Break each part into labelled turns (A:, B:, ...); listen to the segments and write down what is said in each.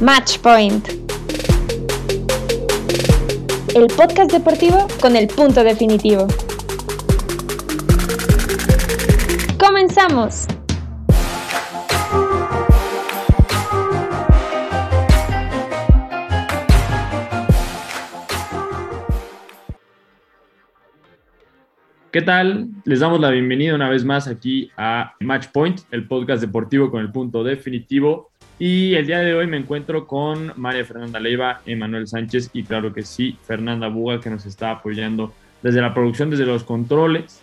A: Match Point. El podcast deportivo con el punto definitivo. ¡Comenzamos!
B: ¿Qué tal? Les damos la bienvenida una vez más aquí a Match Point, el podcast deportivo con el punto definitivo. Y el día de hoy me encuentro con María Fernanda Leiva, Emanuel Sánchez y claro que sí, Fernanda Buga que nos está apoyando desde la producción, desde los controles.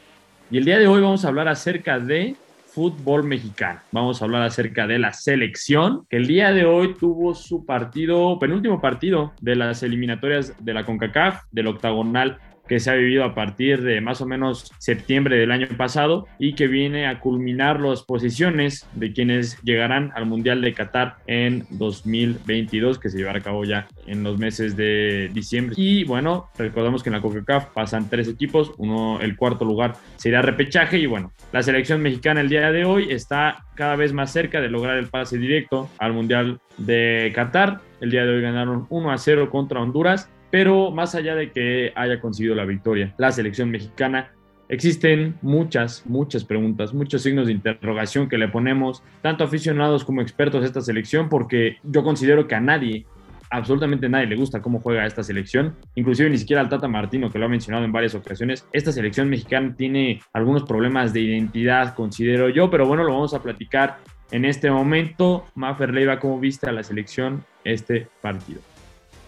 B: Y el día de hoy vamos a hablar acerca de fútbol mexicano. Vamos a hablar acerca de la selección, que el día de hoy tuvo su partido, penúltimo partido de las eliminatorias de la CONCACAF, del octagonal que se ha vivido a partir de más o menos septiembre del año pasado y que viene a culminar las posiciones de quienes llegarán al Mundial de Qatar en 2022, que se llevará a cabo ya en los meses de diciembre. Y bueno, recordamos que en la CONCACAF pasan tres equipos, uno, el cuarto lugar será repechaje y bueno, la selección mexicana el día de hoy está cada vez más cerca de lograr el pase directo al Mundial de Qatar. El día de hoy ganaron 1 a 0 contra Honduras pero más allá de que haya conseguido la victoria, la selección mexicana, existen muchas, muchas preguntas, muchos signos de interrogación que le ponemos, tanto aficionados como expertos a esta selección, porque yo considero que a nadie, absolutamente nadie le gusta cómo juega esta selección, inclusive ni siquiera al Tata Martino, que lo ha mencionado en varias ocasiones. Esta selección mexicana tiene algunos problemas de identidad, considero yo, pero bueno, lo vamos a platicar en este momento. Mafer Leiva, ¿cómo viste a la selección este partido?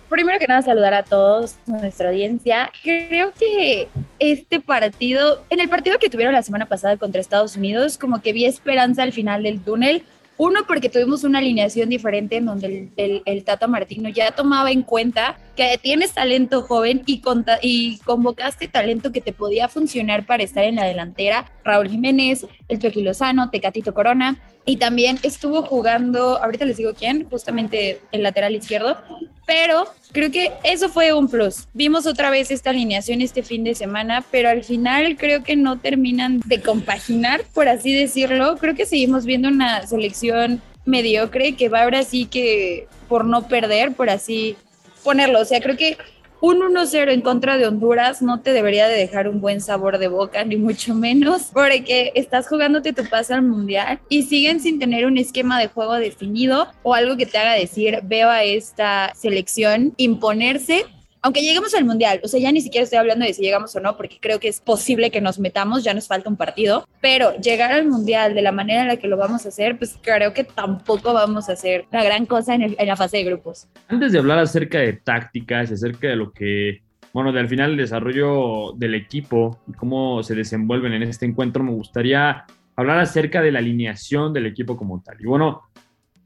C: Primero que nada saludar a todos, nuestra audiencia. Creo que este partido, en el partido que tuvieron la semana pasada contra Estados Unidos, como que vi esperanza al final del túnel. Uno, porque tuvimos una alineación diferente en donde el, el, Tata Martino ya tomaba en cuenta que tienes talento joven y, y convocaste talento que te podía funcionar para estar en la delantera. Raúl Jiménez, el Chucky Lozano, Tecatito Corona. Y también estuvo jugando, ahorita les digo quién, justamente el lateral izquierdo, pero creo que eso fue un plus. Vimos otra vez esta alineación este fin de semana, pero al final creo que no terminan de compaginar, por así decirlo. Creo que seguimos viendo una selección mediocre que va ahora sí que por no perder, por así ponerlo. O sea, creo que un 1-0 en contra de Honduras no te debería de dejar un buen sabor de boca, ni mucho menos, porque estás jugándote tu pase al mundial y siguen sin tener un esquema de juego definido o algo que te haga decir, veo a esta selección imponerse aunque lleguemos al Mundial, o sea, ya ni siquiera estoy hablando de si llegamos o no, porque creo que es posible que nos metamos, ya nos falta un partido, pero llegar al Mundial de la manera en la que lo vamos a hacer, pues creo que tampoco vamos a hacer la gran cosa en, la fase de grupos.
B: Antes de hablar acerca de tácticas, acerca de lo que bueno, de al final el desarrollo del equipo y cómo se desenvuelven en este encuentro, me gustaría hablar acerca de la alineación del equipo como tal. Y bueno,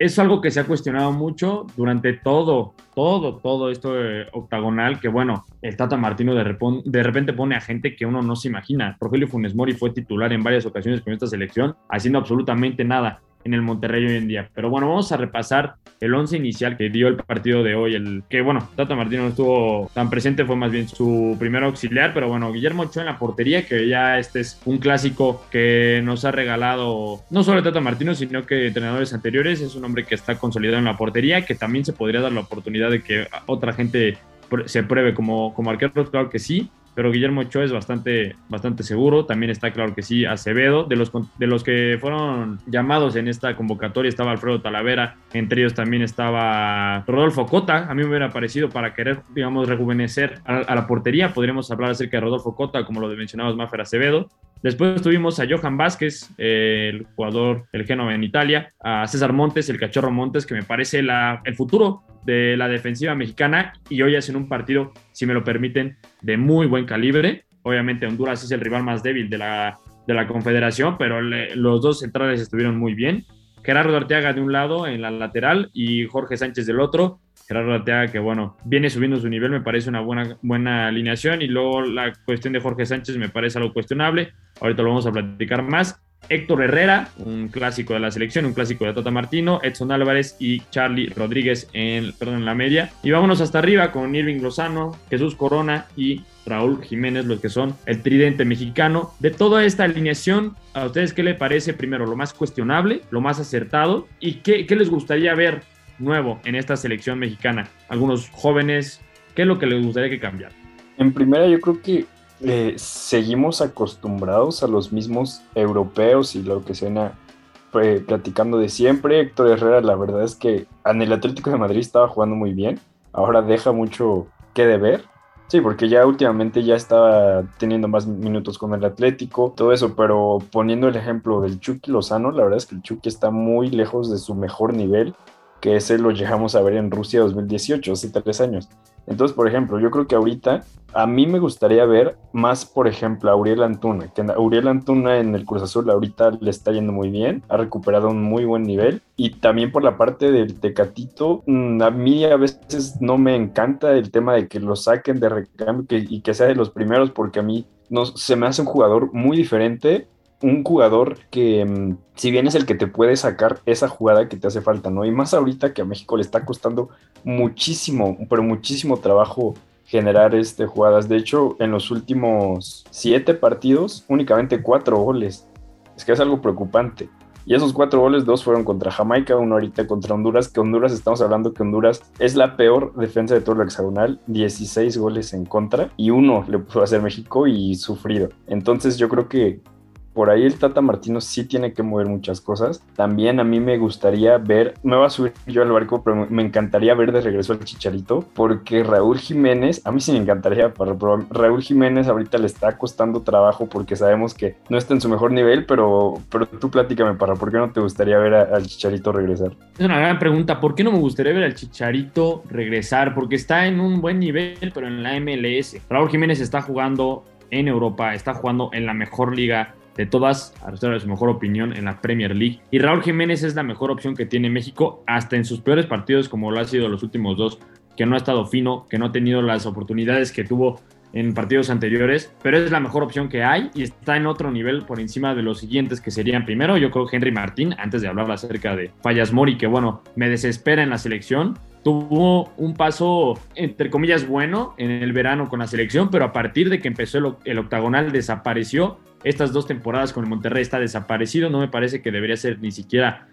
B: es algo que se ha cuestionado mucho durante todo, todo, todo esto octagonal, que bueno, el Tata Martino de, de, repente pone a gente que uno no se imagina. Rogelio Funes Mori fue titular en varias ocasiones con esta selección, haciendo absolutamente nada en el Monterrey hoy en día. Pero bueno, vamos a repasar el once inicial que dio el partido de hoy. El que bueno, Tata Martino no estuvo tan presente, fue más bien su primer auxiliar. Pero bueno, Guillermo Ochoa en la portería, que ya este es un clásico que nos ha regalado no solo Tata Martino, sino que entrenadores anteriores. Es un hombre que está consolidado en la portería, que también se podría dar la oportunidad de que otra gente se pruebe como, como arquero, claro que sí pero Guillermo Ochoa es bastante, bastante seguro. También está claro que sí, Acevedo. De los, de los que fueron llamados en esta convocatoria estaba Alfredo Talavera, entre ellos también estaba Rodolfo Cota. A mí me hubiera parecido para querer, digamos, rejuvenecer a, la portería. Podríamos hablar acerca de Rodolfo Cota, como lo mencionabas, Mafer Acevedo. Después tuvimos a Johan Vázquez, el jugador el Génova en Italia, a César Montes, el cachorro Montes, que me parece la, el futuro de la defensiva mexicana y hoy hacen un partido, si me lo permiten, de muy buen calibre. Obviamente Honduras es el rival más débil de la, de la Confederación, pero los dos centrales estuvieron muy bien. Gerardo Arteaga de un lado en la lateral y Jorge Sánchez del otro. Gerardo Arteaga que bueno, viene subiendo su nivel, me parece una buena, buena alineación y luego la cuestión de Jorge Sánchez me parece algo cuestionable. Ahorita lo vamos a platicar más. Héctor Herrera, un clásico de la selección, un clásico de Tata Martino, Edson Álvarez y Charlie Rodríguez en, perdón, en la media. Y vámonos hasta arriba con Irving Lozano, Jesús Corona y Raúl Jiménez, los que son el tridente mexicano. De toda esta alineación, ¿a ustedes qué les parece primero lo más cuestionable, lo más acertado y qué, qué les gustaría ver nuevo en esta selección mexicana? Algunos jóvenes, ¿qué es lo que les gustaría que cambiara?
D: En primera, yo creo que eh, seguimos acostumbrados a los mismos europeos y lo que se eh, platicando de siempre. Héctor Herrera, la verdad es que en el Atlético de Madrid estaba jugando muy bien. Ahora deja mucho que deber. Sí, porque ya últimamente ya estaba teniendo más minutos con el Atlético, todo eso, pero poniendo el ejemplo del Chucky Lozano, la verdad es que el Chucky está muy lejos de su mejor nivel que ese lo llegamos a ver en Rusia 2018, hace tres años. Entonces, por ejemplo, yo creo que ahorita a mí me gustaría ver más, por ejemplo, a Uriel Antuna, que Uriel Antuna en el Cruz Azul ahorita le está yendo muy bien, ha recuperado un muy buen nivel y también por la parte del Tecatito, mm, a mí a veces no me encanta el tema de que lo saquen de recambio y que sea de los primeros porque a mí no, se me hace un jugador muy diferente un jugador que, mm, si bien es el que te puede sacar esa jugada que te hace falta, ¿no? Y más ahorita que a México le está costando muchísimo, pero muchísimo trabajo generar este, jugadas. De hecho, en los últimos siete partidos, únicamente cuatro goles. Es que es algo preocupante. Y esos cuatro goles, dos fueron contra Jamaica, uno ahorita contra Honduras, que Honduras, estamos hablando que Honduras es la peor defensa de todo el hexagonal, 16 goles en contra, y uno le pudo hacer México y sufrido. Entonces yo creo que por ahí el Tata Martino sí tiene que mover muchas cosas. También a mí me gustaría ver, me va a subir yo al barco, pero me encantaría ver de regreso al Chicharito, porque Raúl Jiménez, a mí sí me encantaría, pero Raúl Jiménez ahorita le está costando trabajo porque sabemos que no está en su mejor nivel, pero, pero tú platícame, para, ¿por qué no te gustaría ver al Chicharito regresar?
B: Es una gran pregunta, ¿por qué no me gustaría ver al Chicharito regresar? Porque está en un buen nivel, pero en la MLS. Raúl Jiménez está jugando en Europa, está jugando en la mejor liga de todas, a de su mejor opinión en la Premier League. Y Raúl Jiménez es la mejor opción que tiene México, hasta en sus peores partidos, como lo ha sido los últimos dos, que no ha estado fino, que no ha tenido las oportunidades que tuvo en partidos anteriores, pero es la mejor opción que hay y está en otro nivel por encima de los siguientes que serían primero, yo creo Henry Martín, antes de hablar acerca de Fallas Mori, que bueno, me desespera en la selección, tuvo un paso, entre comillas, bueno en el verano con la selección, pero a partir de que empezó el, octagonal desapareció. Estas dos temporadas con el Monterrey está desaparecido. No me parece que debería ser ni siquiera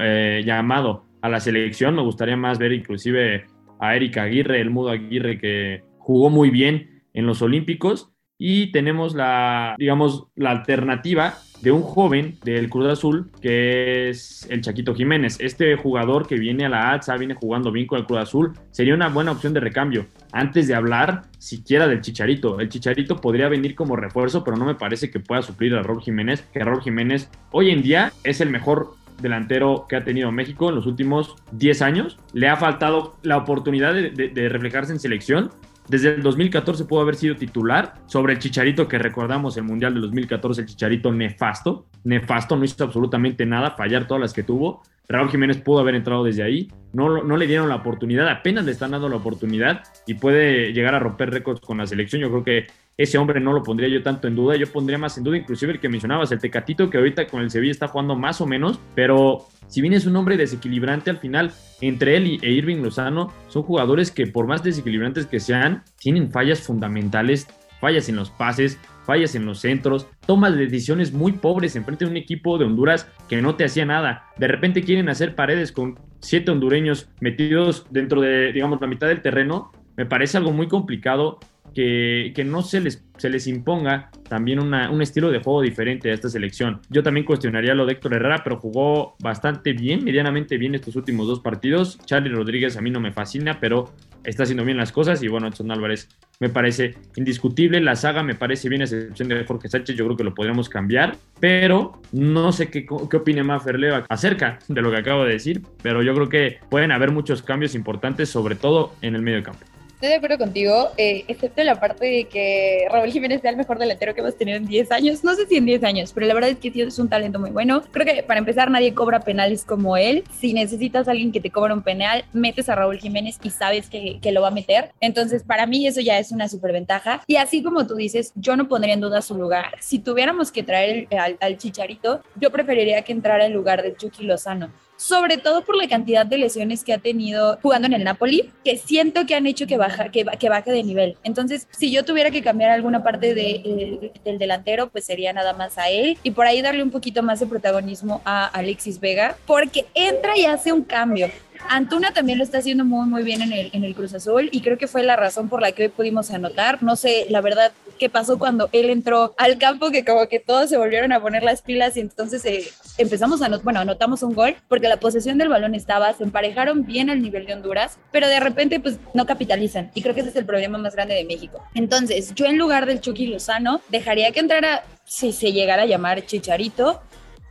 B: eh, llamado a la selección. Me gustaría más ver inclusive a Erika Aguirre, el mudo Aguirre, que jugó muy bien en los Olímpicos. Y tenemos la, digamos, la alternativa de un joven del Cruz Azul que es el Chaquito Jiménez. Este jugador que viene a la ATSA, viene jugando bien con el Cruz Azul, sería una buena opción de recambio. Antes de hablar siquiera del Chicharito, el Chicharito podría venir como refuerzo, pero no me parece que pueda suplir a Raúl Jiménez, que Raúl Jiménez hoy en día es el mejor delantero que ha tenido México en los últimos 10 años. Le ha faltado la oportunidad de, de reflejarse en selección, desde el 2014 pudo haber sido titular sobre el Chicharito que recordamos el Mundial del 2014, el Chicharito nefasto, nefasto, no hizo absolutamente nada, fallar todas las que tuvo. Raúl Jiménez pudo haber entrado desde ahí, no, no le dieron la oportunidad, apenas le están dando la oportunidad y puede llegar a romper récords con la selección. Yo creo que ese hombre no lo pondría yo tanto en duda, yo pondría más en duda inclusive el que mencionabas, el Tecatito, que ahorita con el Sevilla está jugando más o menos, pero si bien es un hombre desequilibrante al final, entre él e Irving Lozano son jugadores que por más desequilibrantes que sean, tienen fallas fundamentales, fallas en los pases, fallas en los centros, tomas de decisiones muy pobres en frente de un equipo de Honduras que no te hacía nada. De repente quieren hacer paredes con siete hondureños metidos dentro de, digamos, la mitad del terreno. Me parece algo muy complicado que, no se les se les imponga también un estilo de juego diferente a esta selección. Yo también cuestionaría lo de Héctor Herrera, pero jugó bastante bien, medianamente bien estos últimos dos partidos. Charlie Rodríguez a mí no me fascina, pero está haciendo bien las cosas y bueno, Edson Álvarez me parece indiscutible. La saga me parece bien, a excepción de Jorge Sánchez, yo creo que lo podríamos cambiar, pero no sé qué, qué opine Maferleo acerca de lo que acabo de decir, pero yo creo que pueden haber muchos cambios importantes, sobre todo en el medio campo.
C: Estoy de acuerdo contigo, eh, excepto la parte de que Raúl Jiménez sea el mejor delantero que hemos tenido en 10 años. No sé si en 10 años, pero la verdad es que es un talento muy bueno. Creo que para empezar nadie cobra penales como él. Si necesitas alguien que te cobra un penal, metes a Raúl Jiménez y sabes que, lo va a meter. Entonces, para mí eso ya es una superventaja. Y así como tú dices, yo no pondría en duda su lugar. Si tuviéramos que traer al Chicharito, yo preferiría que entrara en lugar de Chucky Lozano sobre todo por la cantidad de lesiones que ha tenido jugando en el Napoli, que siento que han hecho que, baja, que, que baje de nivel. Entonces, si yo tuviera que cambiar alguna parte de, eh, del delantero, pues sería nada más a él y por ahí darle un poquito más de protagonismo a Alexis Vega, porque entra y hace un cambio Antuna también lo está haciendo muy, muy bien en el, en el Cruz Azul y creo que fue la razón por la que hoy pudimos anotar. No sé, la verdad, qué pasó cuando él entró al campo, que como que todos se volvieron a poner las pilas y entonces eh, empezamos a, bueno, anotamos un gol porque la posesión del balón estaba, se emparejaron bien al nivel de Honduras, pero de repente pues no capitalizan y creo que ese es el problema más grande de México. Entonces, yo en lugar del Chucky Lozano dejaría que entrara, si se llegara a llamar Chicharito,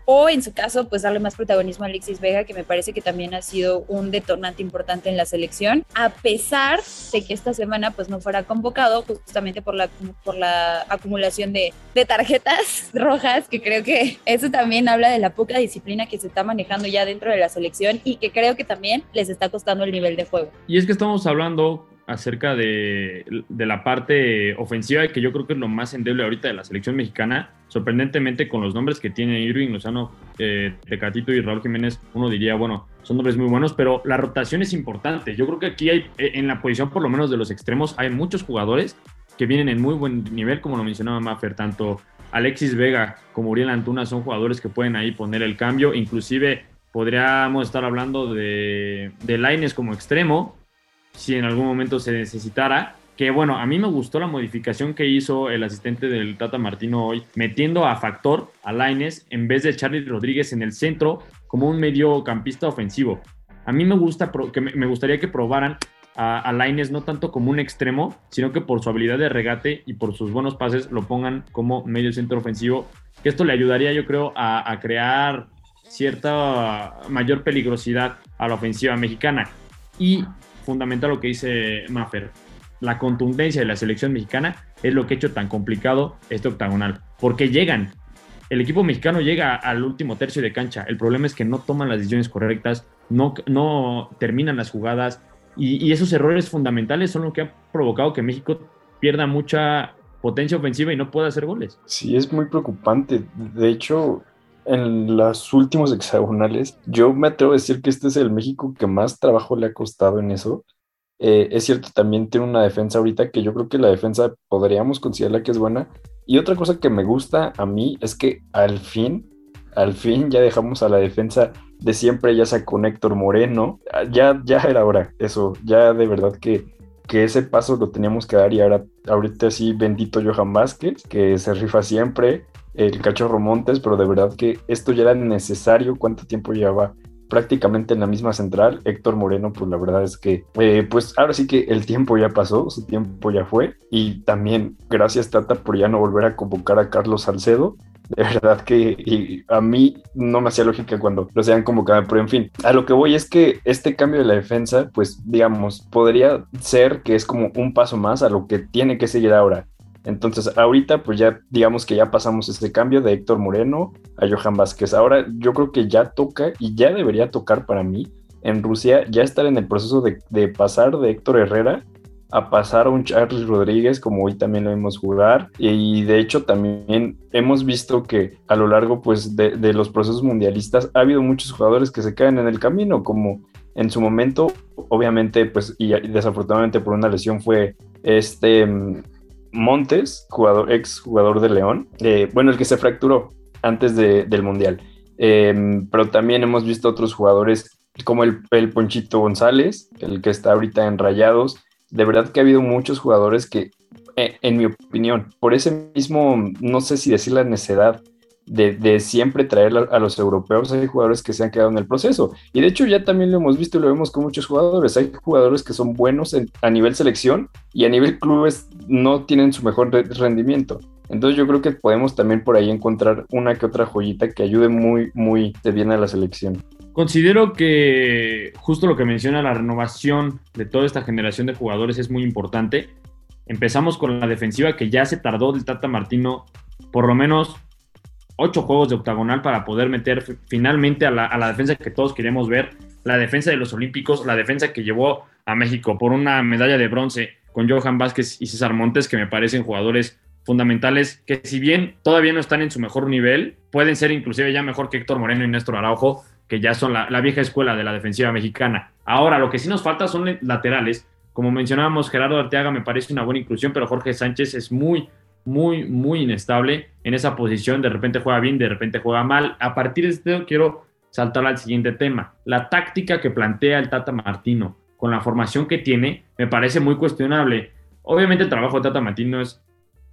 C: o en su caso, pues darle más protagonismo a Alexis Vega, que me parece que también ha sido un detonante importante en la selección, a pesar de que esta semana pues no fuera convocado justamente por la, por la acumulación de, de tarjetas rojas, que creo que eso también habla de la poca disciplina que se está manejando ya dentro de la selección y que creo que también les está costando el nivel de juego.
B: Y es que estamos hablando acerca de, de, la parte ofensiva, que yo creo que es lo más endeble ahorita de la selección mexicana. Sorprendentemente, con los nombres que tiene Irving Lozano, eh, Tecatito y Raúl Jiménez, uno diría, bueno, son nombres muy buenos, pero la rotación es importante. Yo creo que aquí hay, eh, en la posición por lo menos de los extremos, hay muchos jugadores que vienen en muy buen nivel, como lo mencionaba Maffer, tanto Alexis Vega como Uriel Antuna son jugadores que pueden ahí poner el cambio, inclusive podríamos estar hablando de, de Laines como extremo, si en algún momento se necesitara. Que bueno, a mí me gustó la modificación que hizo el asistente del Tata Martino hoy, metiendo a Factor, a Laines, en vez de Charlie Rodríguez en el centro como un mediocampista ofensivo. A mí me, gusta, que me gustaría que probaran a, a no tanto como un extremo, sino que por su habilidad de regate y por sus buenos pases lo pongan como medio centro ofensivo, que esto le ayudaría yo creo a, a crear cierta mayor peligrosidad a la ofensiva mexicana. Y fundamental lo que dice Maffer. La contundencia de la selección mexicana es lo que ha hecho tan complicado este octagonal. Porque llegan, el equipo mexicano llega al último tercio de cancha. El problema es que no toman las decisiones correctas, no, no terminan las jugadas. Y, y esos errores fundamentales son lo que ha provocado que México pierda mucha potencia ofensiva y no pueda hacer goles.
D: Sí, es muy preocupante. De hecho, en los últimos hexagonales, yo me atrevo a decir que este es el México que más trabajo le ha costado en eso. Eh, es cierto, también tiene una defensa ahorita que yo creo que la defensa podríamos considerarla que es buena. Y otra cosa que me gusta a mí es que al fin, al fin ya dejamos a la defensa de siempre, ya sea con Héctor Moreno. Ya, ya era hora, eso, ya de verdad que, que ese paso lo teníamos que dar y ahora, ahorita sí, bendito Johan Vázquez, que se rifa siempre el cachorro Montes, pero de verdad que esto ya era necesario. ¿Cuánto tiempo llevaba prácticamente en la misma central? Héctor Moreno, pues la verdad es que, eh, pues ahora sí que el tiempo ya pasó, su tiempo ya fue. Y también gracias Tata por ya no volver a convocar a Carlos Salcedo. De verdad que a mí no me hacía lógica cuando lo sean convocado, pero en fin, a lo que voy es que este cambio de la defensa, pues digamos, podría ser que es como un paso más a lo que tiene que seguir ahora entonces, ahorita, pues ya digamos que ya pasamos este cambio de Héctor Moreno a Johan Vázquez. Ahora yo creo que ya toca y ya debería tocar para mí en Rusia ya estar en el proceso de, pasar de Héctor Herrera a pasar a un Charles Rodríguez, como hoy también lo vimos jugar. Y de hecho también hemos visto que a lo largo pues, de, de los procesos mundialistas ha habido muchos jugadores que se caen en el camino, como en su momento, obviamente, pues, y desafortunadamente por una lesión fue este Montes, jugador, ex jugador de León, eh, bueno, el que se fracturó antes del Mundial. Em, pero también hemos visto otros jugadores como el, Ponchito González, el que está ahorita en Rayados. De verdad que ha habido muchos jugadores que, eh, en mi opinión, por ese mismo, no sé si decir la necedad de, siempre traer a los europeos, hay jugadores que se han quedado en el proceso. Y de hecho ya también lo hemos visto y lo vemos con muchos jugadores. Hay jugadores que son buenos a nivel selección y a nivel clubes no tienen su mejor rendimiento. Entonces yo creo que podemos también por ahí encontrar una que otra joyita que ayude muy, muy de bien a la selección.
B: Considero que justo lo que menciona la renovación de toda esta generación de jugadores es muy importante. Empezamos con la defensiva que ya se tardó del Tata Martino por lo menos ocho juegos de octagonal para poder meter finalmente a la, defensa que todos queremos ver, la defensa de los Olímpicos, la defensa que llevó a México por una medalla de bronce con Johan Vázquez y César Montes, que me parecen jugadores fundamentales que si bien todavía no están en su mejor nivel, pueden ser inclusive ya mejor que Héctor Moreno y Néstor Araujo, que ya son la, vieja escuela de la defensiva mexicana. Ahora, lo que sí nos falta son laterales. Como mencionábamos, Gerardo Arteaga me parece una buena inclusión, pero Jorge Sánchez es muy, muy, muy inestable en esa posición. De repente juega bien, de repente juega mal. A partir de esto quiero saltar al siguiente tema. La táctica que plantea el Tata Martino con la formación que tiene me parece muy cuestionable. Obviamente el trabajo de Tata Martino es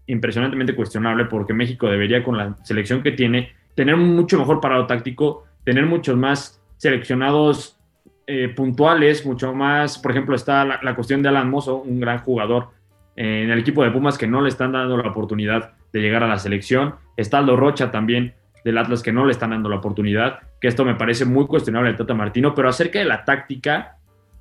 B: impresionantemente cuestionable porque México debería con la selección que tiene tener mucho mejor parado táctico, tener muchos más seleccionados eh, puntuales, mucho más, por ejemplo, está la, cuestión de Alan Mozo, un gran jugador eh, en el equipo de Pumas que no le están dando la oportunidad de llegar a la selección, está Aldo Rocha también del Atlas que no le están dando la oportunidad, que esto me parece muy cuestionable el Tata Martino, pero acerca de la táctica,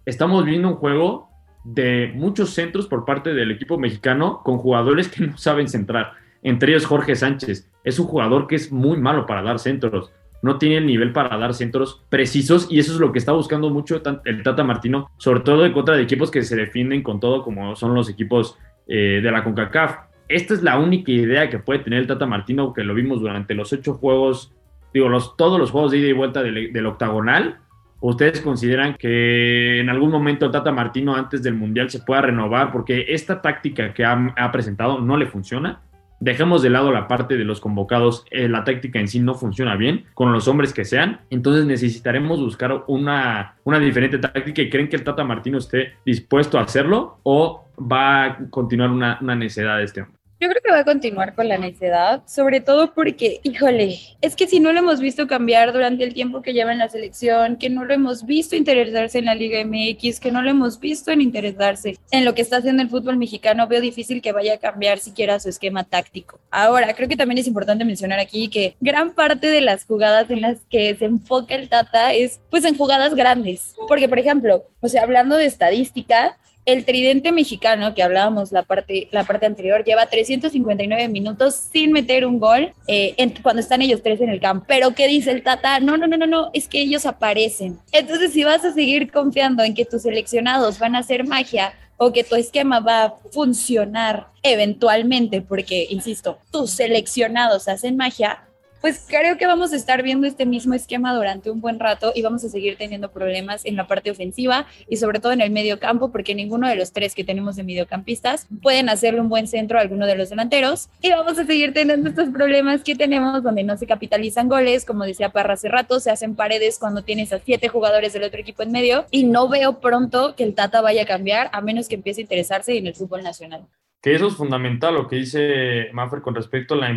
B: estamos viendo un juego de muchos centros por parte del equipo mexicano con jugadores que no saben centrar. Entre ellos Jorge Sánchez. Es un jugador que es muy malo para dar centros. No tiene el nivel para dar centros precisos y eso es lo que está buscando mucho el Tata Martino, sobre todo en contra de equipos que se defienden con todo como son los equipos eh, de la CONCACAF. Esta es la única idea que puede tener el Tata Martino, que lo vimos durante los ocho juegos, digo, los, todos los juegos de ida y vuelta del octagonal, ¿Ustedes consideran que en algún momento Tata Martino antes del Mundial se pueda renovar? Porque esta táctica que ha, presentado no le funciona. Dejemos de lado la parte de los convocados, eh, la táctica en sí no funciona bien con los hombres que sean, entonces necesitaremos buscar una, una diferente táctica y creen que el Tata Martino esté dispuesto a hacerlo o va a continuar una, una necedad de este hombre.
C: Yo creo que va a continuar con la necedad, sobre todo porque, híjole, es que si no lo hemos visto cambiar durante el tiempo que lleva en la selección, que no lo hemos visto interesarse en la Liga MX, que no lo hemos visto en interesarse en lo que está haciendo el fútbol mexicano, veo difícil que vaya a cambiar siquiera su esquema táctico. Ahora, creo que también es importante mencionar aquí que gran parte de las jugadas en las que se enfoca el Tata es pues en jugadas grandes, porque por ejemplo, o sea, hablando de estadística, el tridente mexicano que hablábamos la parte, la parte anterior lleva 359 minutos sin meter un gol eh, cuando están ellos tres en el campo. Pero ¿qué dice el Tata? No, no, no, no, no, es que ellos aparecen. Entonces, si vas a seguir confiando en que tus seleccionados van a hacer magia o que tu esquema va a funcionar eventualmente, porque, insisto, tus seleccionados hacen magia, pues creo que vamos a estar viendo este mismo esquema durante un buen rato y vamos a seguir teniendo problemas en la parte ofensiva y sobre todo en el medio campo, porque ninguno de los tres que tenemos de mediocampistas pueden hacerle un buen centro a alguno de los delanteros y vamos a seguir teniendo estos problemas que tenemos donde no se capitalizan goles, como decía Parra hace rato, se hacen paredes cuando tienes a siete jugadores del otro equipo en medio y no veo pronto que el Tata vaya a cambiar a menos que empiece a interesarse en el fútbol nacional.
B: Que eso es fundamental lo que dice Maffer con respecto a la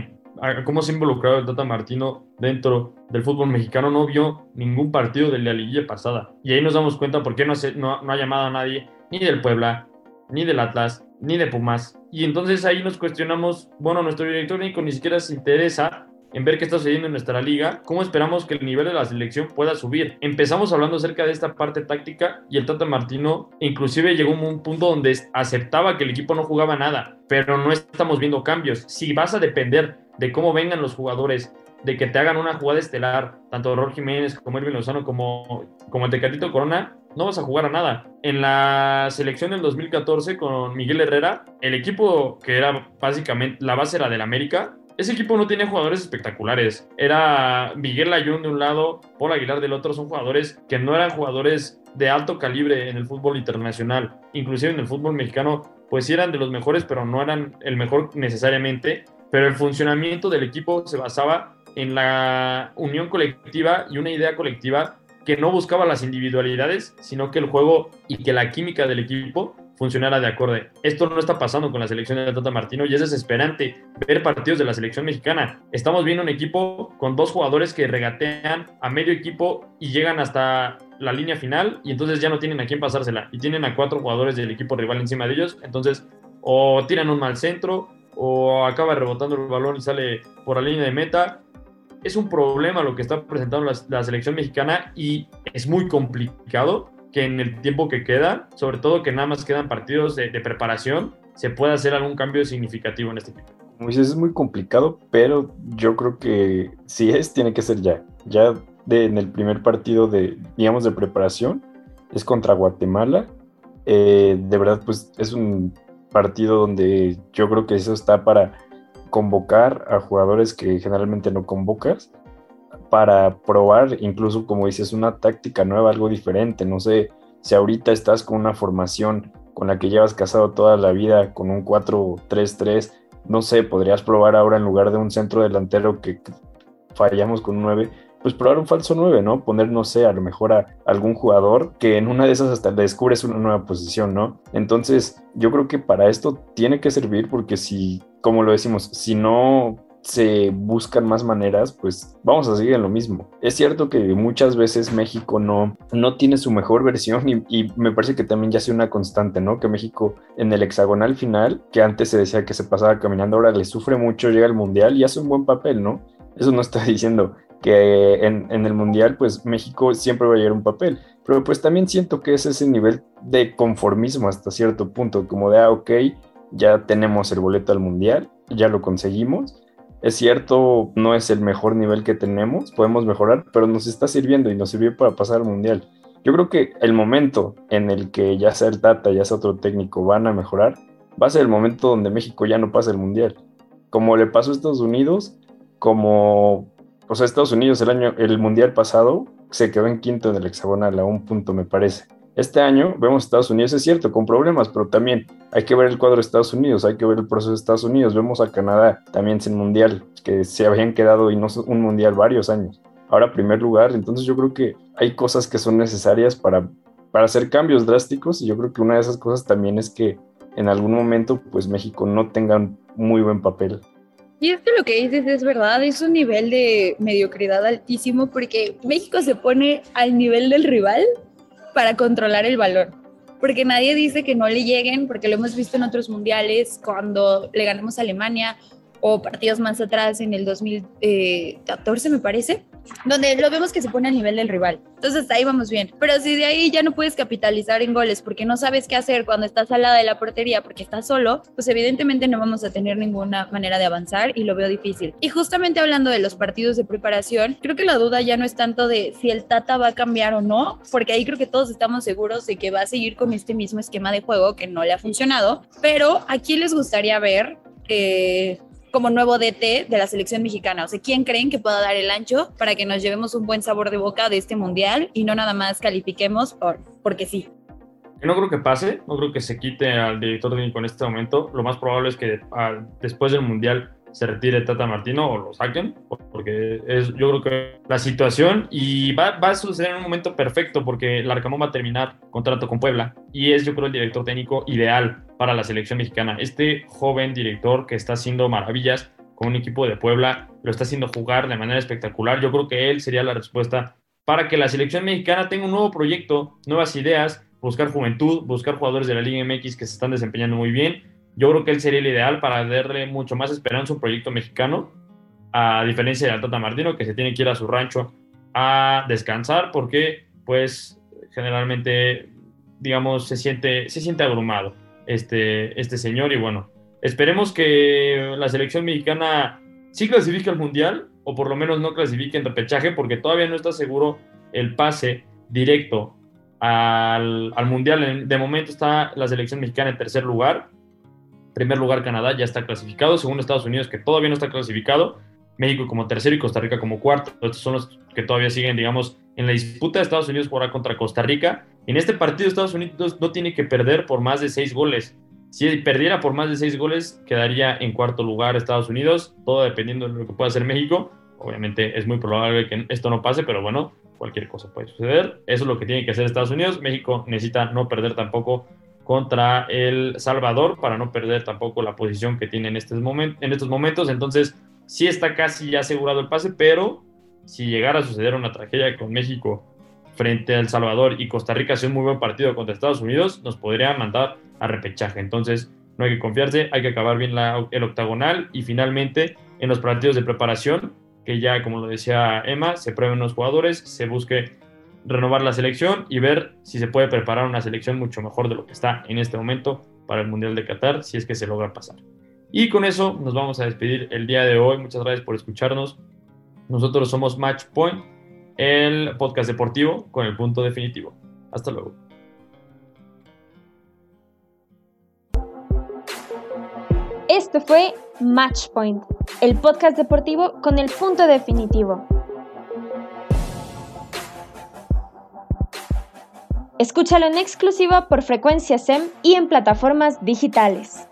B: cómo se ha involucrado el Tata Martino dentro del fútbol mexicano, no vio ningún partido de la liguilla pasada. Y ahí nos damos cuenta por qué no, no, no ha llamado a nadie, ni del Puebla, ni del Atlas, ni de Pumas. Y entonces ahí nos cuestionamos, bueno, nuestro director técnico ni siquiera se interesa en ver qué está sucediendo en nuestra liga, cómo esperamos que el nivel de la selección pueda subir. Empezamos hablando acerca de esta parte táctica y el Tata Martino inclusive llegó a un punto donde aceptaba que el equipo no jugaba nada, pero no estamos viendo cambios. Si vas a depender de cómo vengan los jugadores, de que te hagan una jugada estelar, tanto Ror Jiménez como Erwin Lozano como, como el Tecatito Corona, no vas a jugar a nada. En la selección del 2014 con Miguel Herrera, el equipo que era básicamente la base era del América, ese equipo no tiene jugadores espectaculares. Era Miguel Ayun de un lado, Paul Aguilar del otro, son jugadores que no eran jugadores de alto calibre en el fútbol internacional, inclusive en el fútbol mexicano, pues sí eran de los mejores, pero no eran el mejor necesariamente pero el funcionamiento del equipo se basaba en la unión colectiva y una idea colectiva que no buscaba las individualidades, sino que el juego y que la química del equipo funcionara de acorde. Esto no está pasando con la selección de Tata Martino y es desesperante ver partidos de la selección mexicana. Estamos viendo un equipo con dos jugadores que regatean a medio equipo y llegan hasta la línea final y entonces ya no tienen a quién pasársela y tienen a cuatro jugadores del equipo rival encima de ellos, entonces o tiran un mal centro o acaba rebotando el balón y sale por la línea de meta. Es un problema lo que está presentando la, selección mexicana y es muy complicado que en el tiempo que queda, sobre todo que nada más quedan partidos de, preparación, se pueda hacer algún cambio significativo en este equipo.
D: Es muy complicado, pero yo creo que si es, tiene que ser ya. Ya en el primer partido de, digamos, de preparación, es contra Guatemala. Eh, de verdad, pues es un partido donde yo creo que eso está para convocar a jugadores que generalmente no convocas, para probar incluso, como dices, una táctica nueva, algo diferente. No sé si ahorita estás con una formación con la que llevas casado toda la vida, con un 4-3-3, no sé, podrías probar ahora en lugar de un centro delantero que fallamos con un 9, pues probar un falso 9, ¿no? Poner, no sé, a lo mejor a algún jugador que en una de esas hasta descubres una nueva posición, ¿no? Entonces, yo creo que para esto tiene que servir porque si, como lo decimos, si no se buscan más maneras, pues vamos a seguir en lo mismo. Es cierto que muchas veces México no, no tiene su mejor versión y, me parece que también ya sea una constante, ¿no? Que México en el hexagonal final, que antes se decía que se pasaba caminando, ahora le sufre mucho, llega al mundial y hace un buen papel, ¿no? Eso no está diciendo que en, el mundial, pues México siempre va a llevar un papel, pero pues también siento que es ese nivel de conformismo hasta cierto punto, como de, ah, ok, ya tenemos el boleto al mundial, ya lo conseguimos es cierto, no es el mejor nivel que tenemos, podemos mejorar, pero nos está sirviendo y nos sirvió para pasar al Mundial. Yo creo que el momento en el que ya sea el Tata, ya sea otro técnico, van a mejorar, va a ser el momento donde México ya no pase el Mundial. Como le pasó a Estados Unidos, como, o sea, Estados Unidos el año, el Mundial pasado se quedó en quinto en el hexagonal, a un punto me parece. Este año vemos Estados Unidos, es cierto, con problemas, pero también hay que ver el cuadro de Estados Unidos, hay que ver el proceso de Estados Unidos. Vemos a Canadá también sin mundial, que se habían quedado y no un mundial varios años. Ahora primer lugar, entonces yo creo que hay cosas que son necesarias para, para hacer cambios drásticos y yo creo que una de esas cosas también es que en algún momento pues México no tenga un muy buen papel.
C: Y esto lo que dices es verdad, es un nivel de mediocridad altísimo porque México se pone al nivel del rival para controlar el valor. Porque nadie dice que no le lleguen, porque lo hemos visto en otros mundiales, cuando le ganamos a Alemania o partidos más atrás en el 2014, me parece, donde lo vemos que se pone al nivel del rival. Entonces ahí vamos bien. Pero si de ahí ya no puedes capitalizar en goles porque no sabes qué hacer cuando estás al lado de la portería porque estás solo, pues evidentemente no vamos a tener ninguna manera de avanzar y lo veo difícil. Y justamente hablando de los partidos de preparación, creo que la duda ya no es tanto de si el Tata va a cambiar o no, porque ahí creo que todos estamos seguros de que va a seguir con este mismo esquema de juego que no le ha funcionado. Pero ¿a quién les gustaría ver? Eh, como nuevo DT de la selección mexicana? O sea, ¿quién creen que pueda dar el ancho para que nos llevemos un buen sabor de boca de este mundial y no nada más califiquemos por, porque sí?
B: no creo que pase, no creo que se quite al director técnico en este momento. Lo más probable es que ah, después del mundial se retire Tata Martino o lo saquen, porque es, yo creo que la situación y va, va, a suceder en un momento perfecto porque el Arcamón va a terminar contrato con Puebla y es yo creo el director técnico ideal para la selección mexicana. Este joven director que está haciendo maravillas con un equipo de Puebla, lo está haciendo jugar de manera espectacular. Yo creo que él sería la respuesta para que la selección mexicana tenga un nuevo proyecto, nuevas ideas, buscar juventud, buscar jugadores de la Liga MX que se están desempeñando muy bien yo creo que él sería el ideal para darle mucho más esperanza a un proyecto mexicano, a diferencia de Tata Martino, que se tiene que ir a su rancho a descansar porque, pues, generalmente, digamos, se siente, se siente abrumado este, este señor y bueno, esperemos que la selección mexicana sí clasifique al Mundial o por lo menos no clasifique en repechaje porque todavía no está seguro el pase directo al, al Mundial. De momento está la selección mexicana en tercer lugar Primer lugar Canadá ya está clasificado, segundo Estados Unidos que todavía no está clasificado, México como tercero y Costa Rica como cuarto. Estos son los que todavía siguen, digamos, en la disputa Estados Unidos jugará contra Costa Rica. En este partido Estados Unidos no tiene que perder por más de seis goles. Si perdiera por más de seis goles, quedaría en cuarto lugar Estados Unidos, todo dependiendo de lo que pueda hacer México. Obviamente es muy probable que esto no pase, pero bueno, cualquier cosa puede suceder. Eso es lo que tiene que hacer Estados Unidos. México necesita no perder tampoco contra El Salvador para no perder tampoco la posición que tiene en estos, en estos momentos. Entonces, sí está casi ya asegurado el pase, pero si llegara a suceder una tragedia con México frente a El Salvador y Costa Rica hace un muy buen partido contra Estados Unidos, nos podría mandar a repechaje. Entonces, no hay que confiarse, hay que acabar bien el octagonal y finalmente en los partidos de preparación, que ya como lo decía Emma, se prueben los jugadores, se busque renovar la selección y ver si se puede preparar una selección mucho mejor de lo que está en este momento para el Mundial de Qatar, si es que se logra pasar. Y con eso nos vamos a despedir el día de hoy. Muchas gracias por escucharnos. Nosotros somos Match Point, el podcast deportivo con el punto definitivo. Hasta luego.
A: Esto fue Match Point, el podcast deportivo con el punto definitivo. Escúchalo en exclusiva por frecuencia SEM y en plataformas digitales.